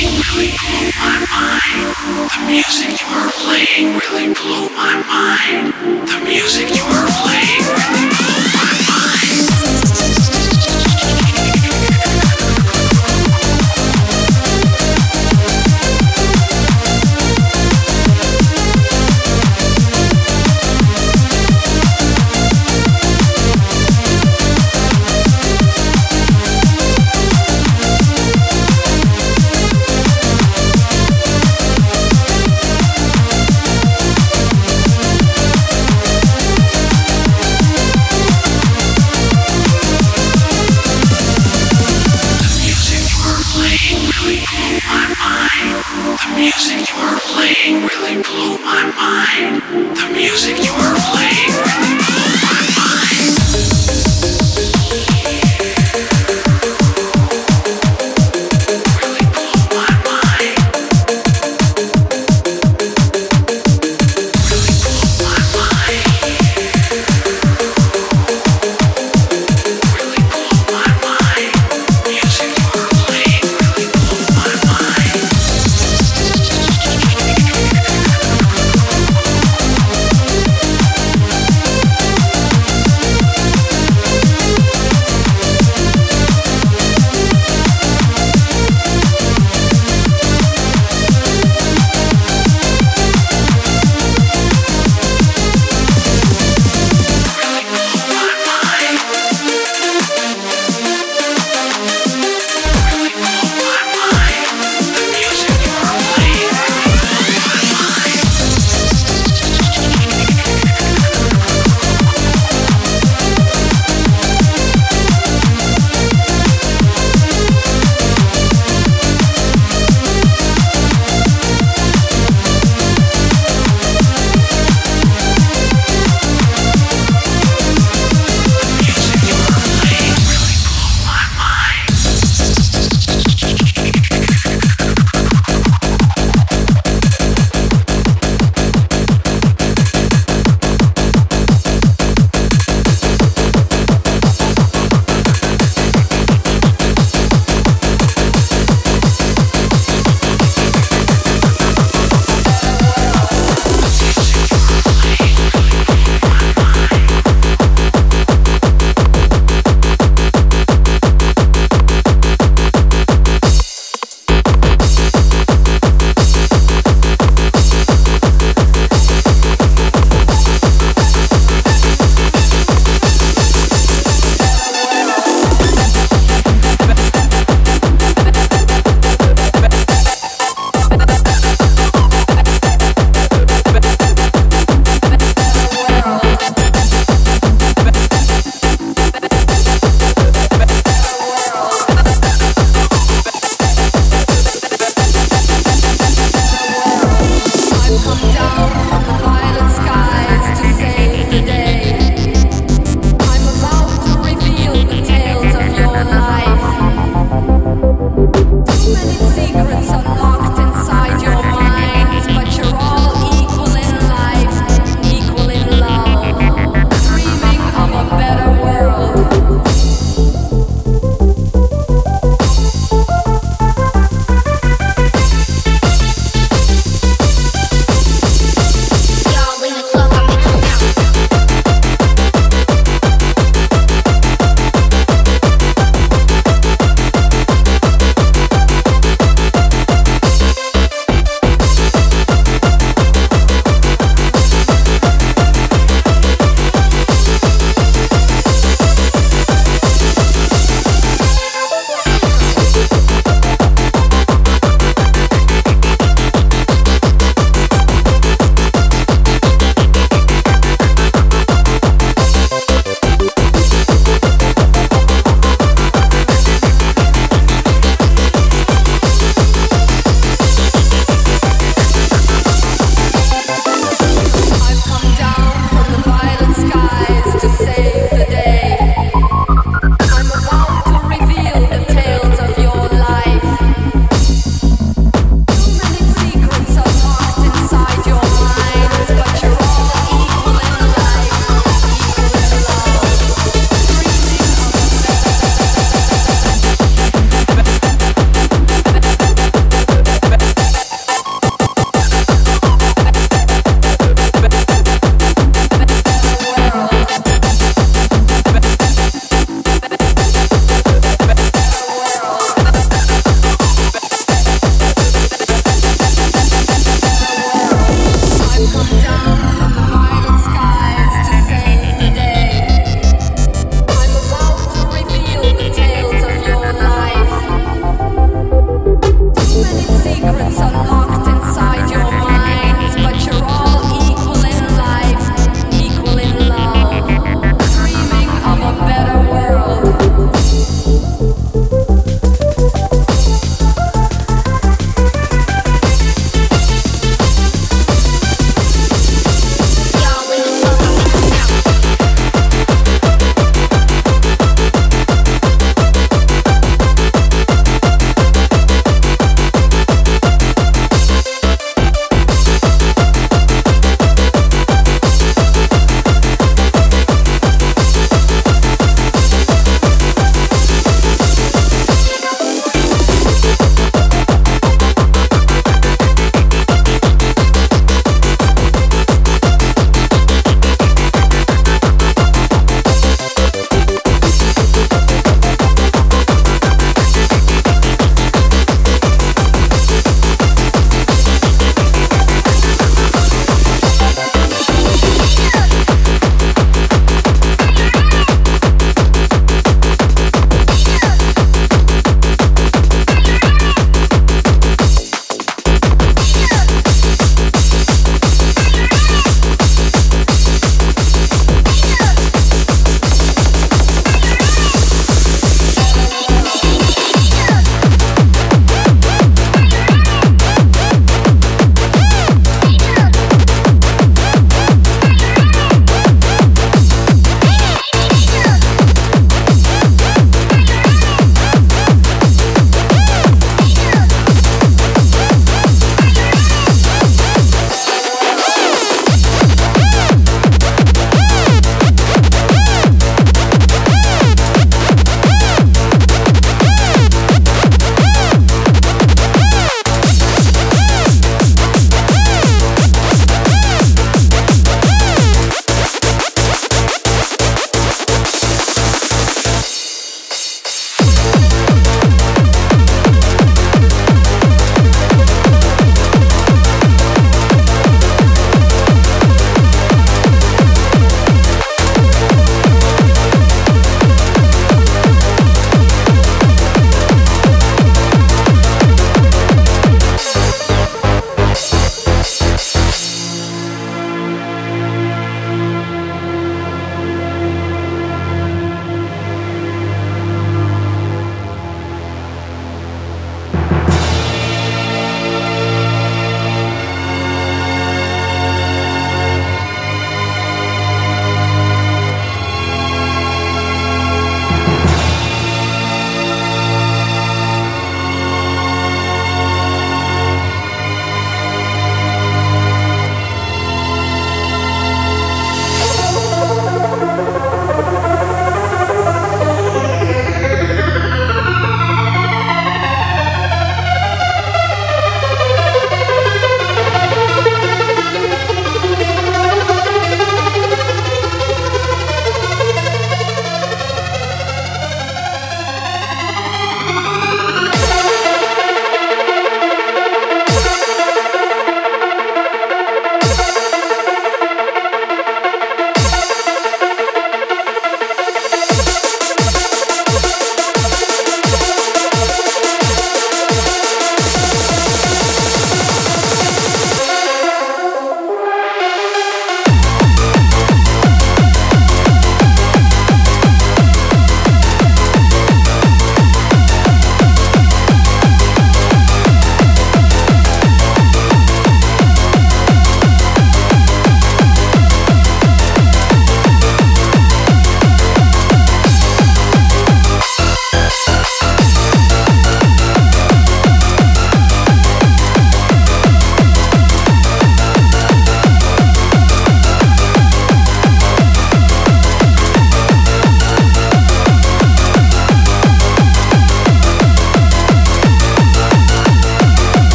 really blew my mind. The music you are playing really blew my mind. The music you are playing really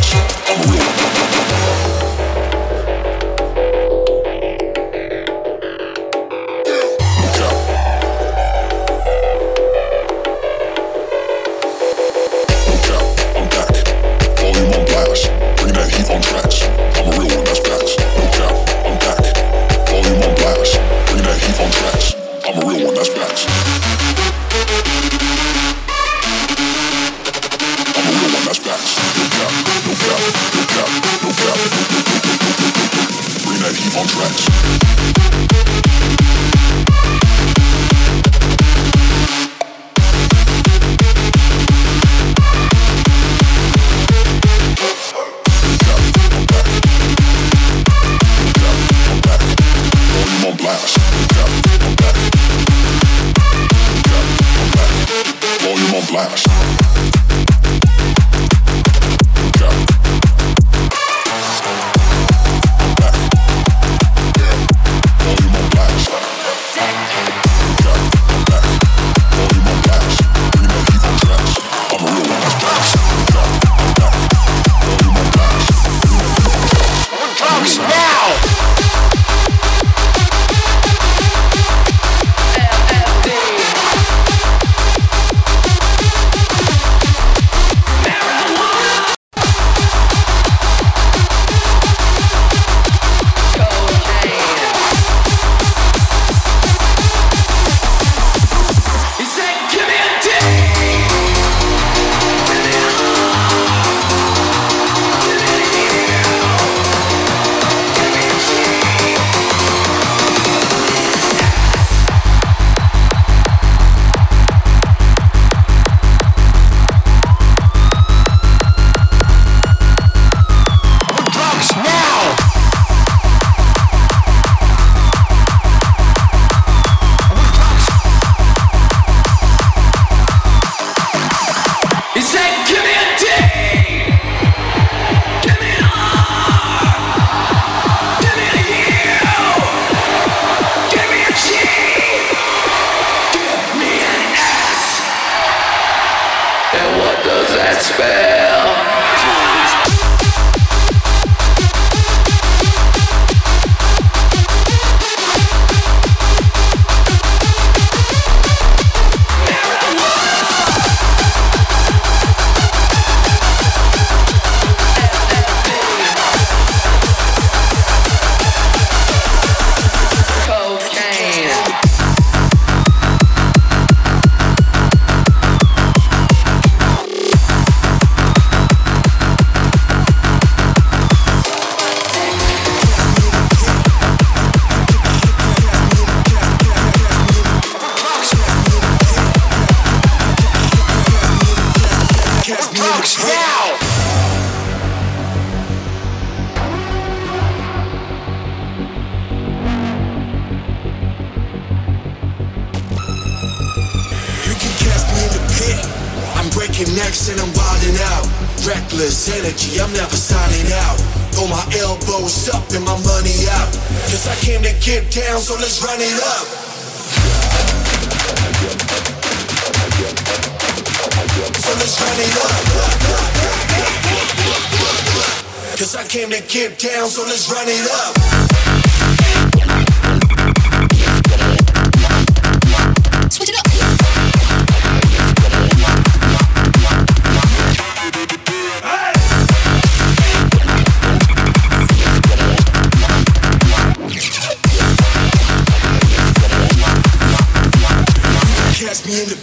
with next and I'm wildin' out. Reckless energy, I'm never signing out. Throw my elbows up and my money out. Cause I came to get down, so let's run it up. So let's run it up. Cause I came to get down, so let's run it up.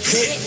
Hit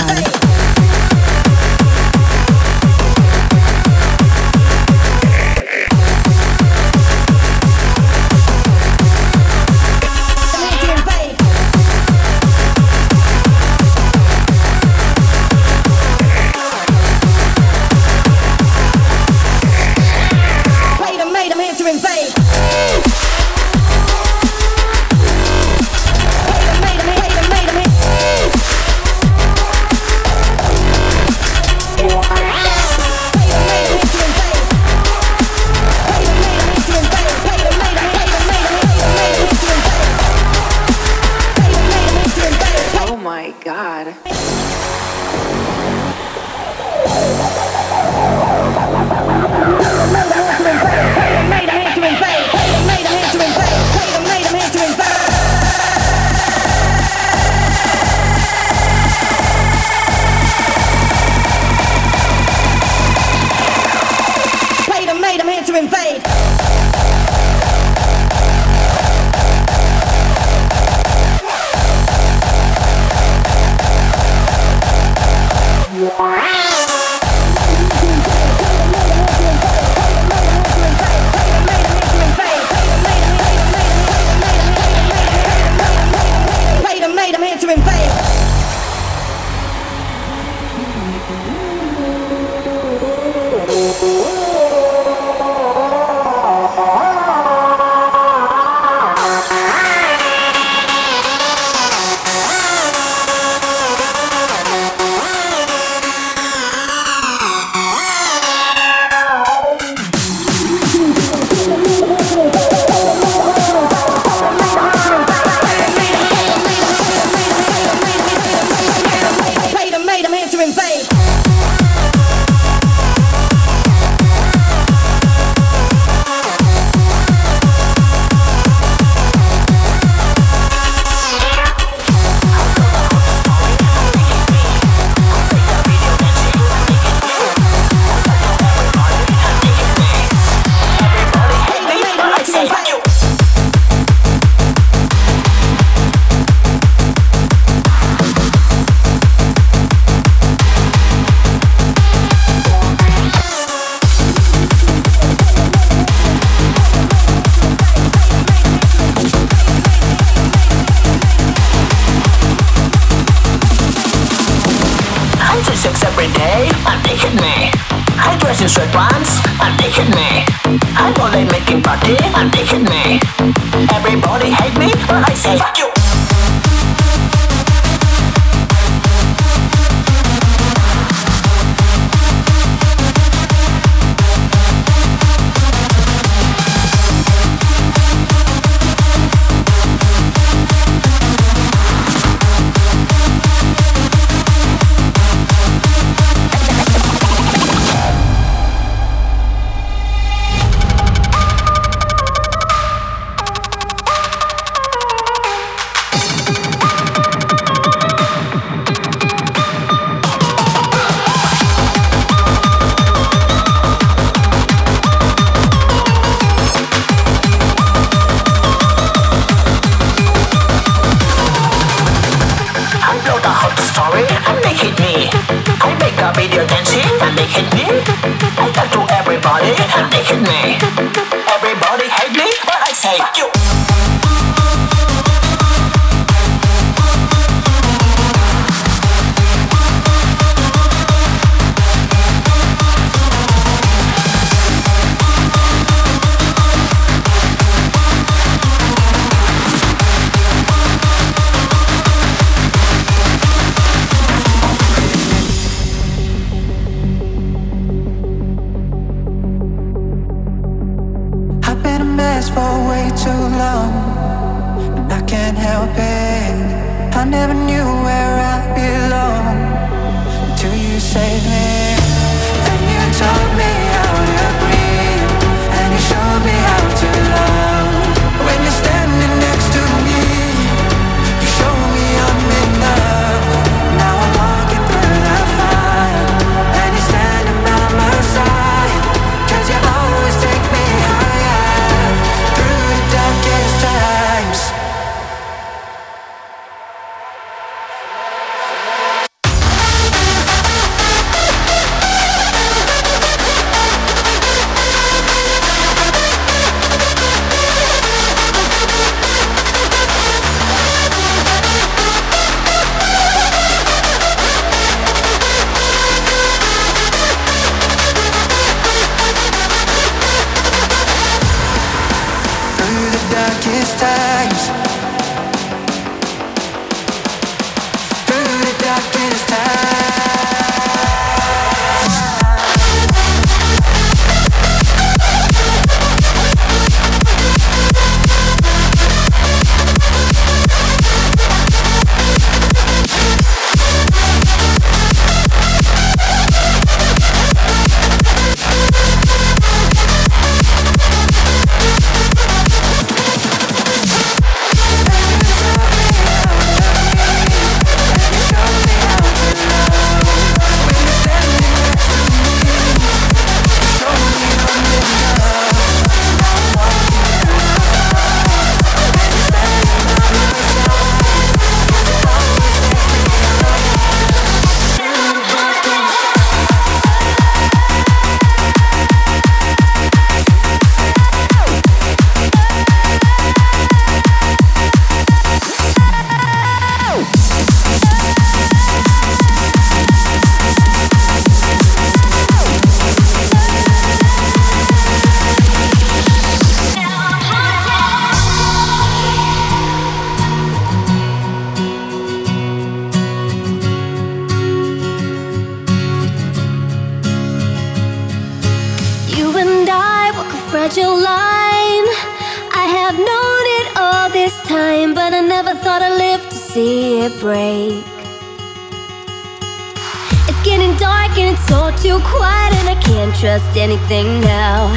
too quiet and I can't trust anything now.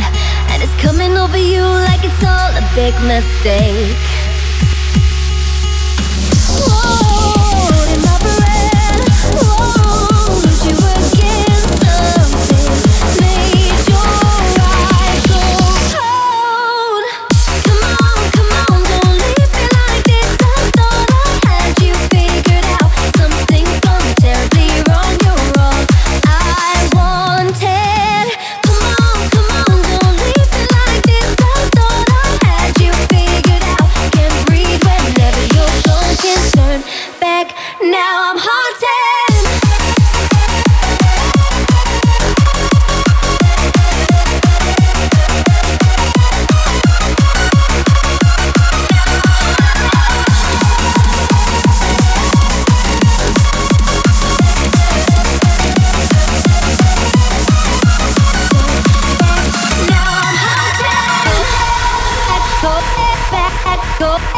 And it's coming over you like it's all a big mistake. I'm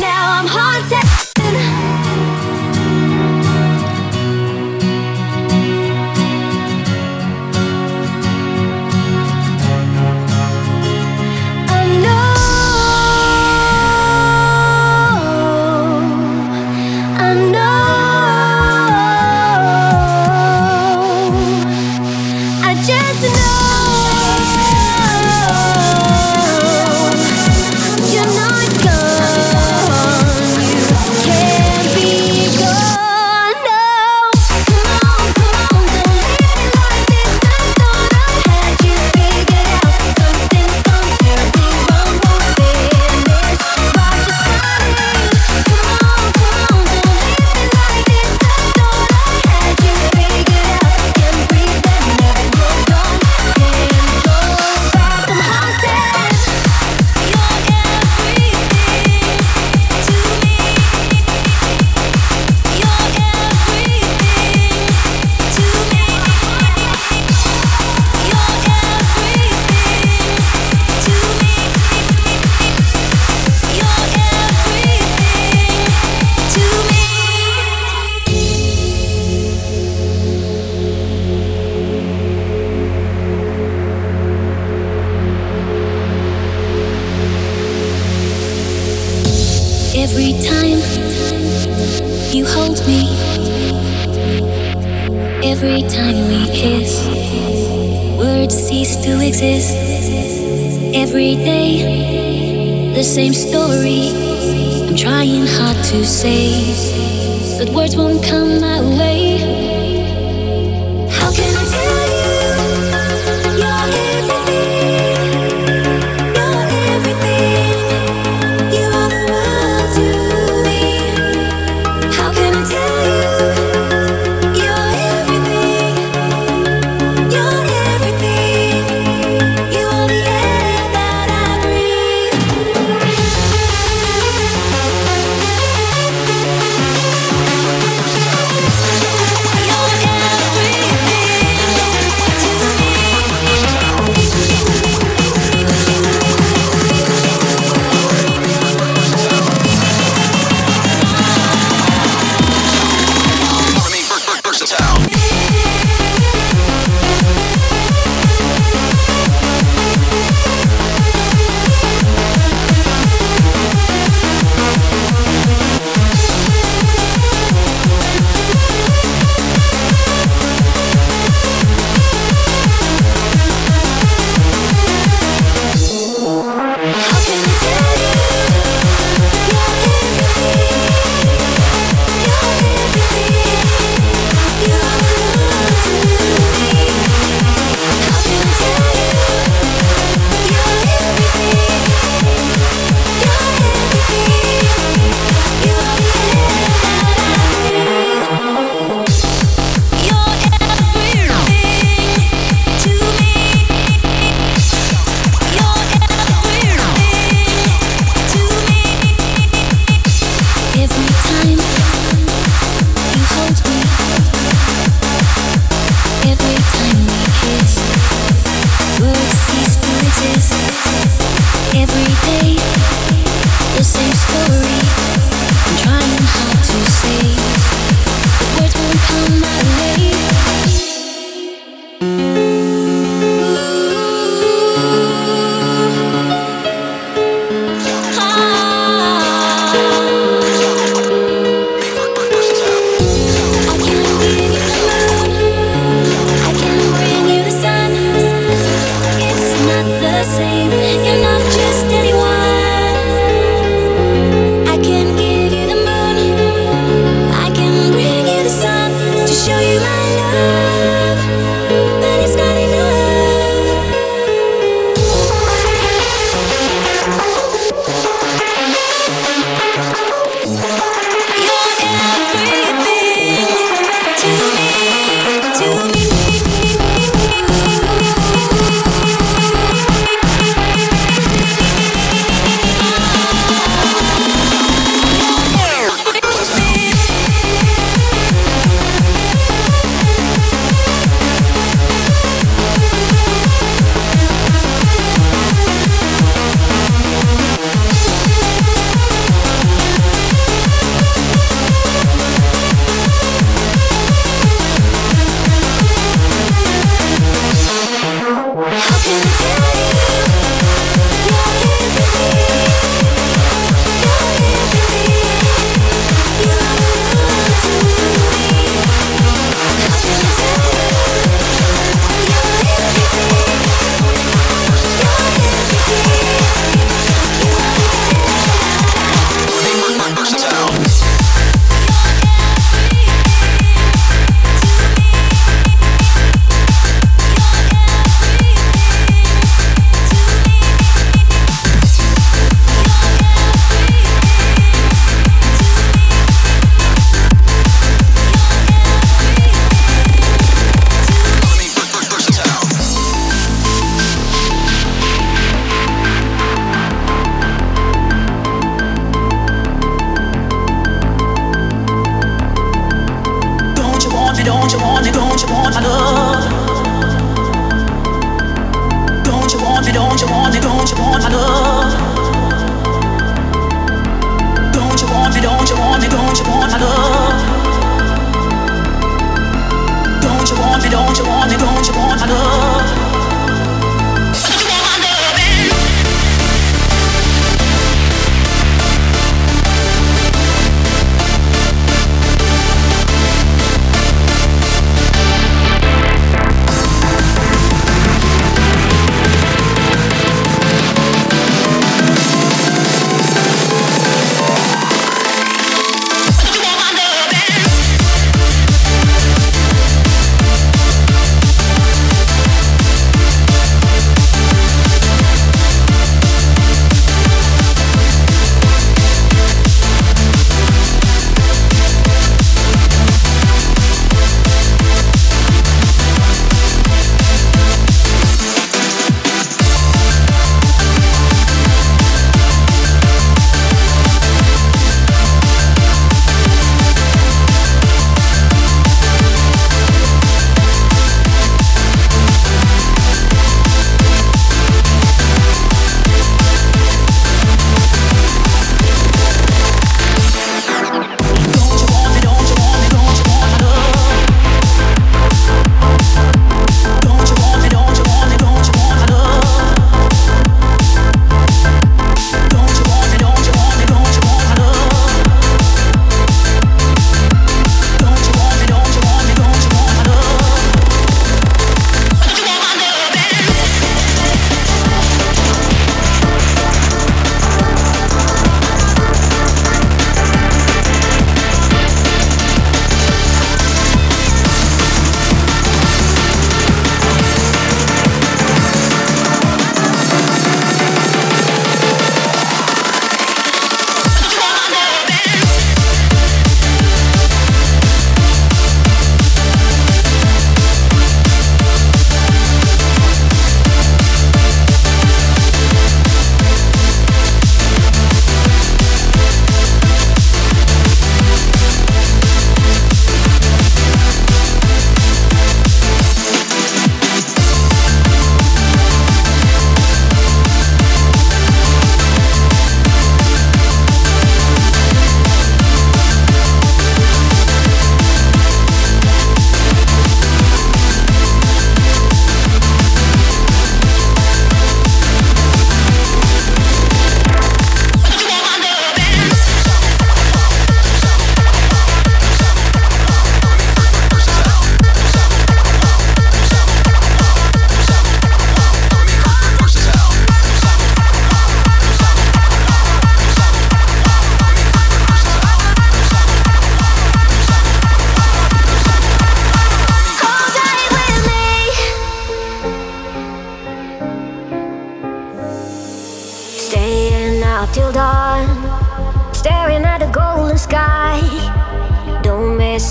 Now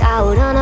out on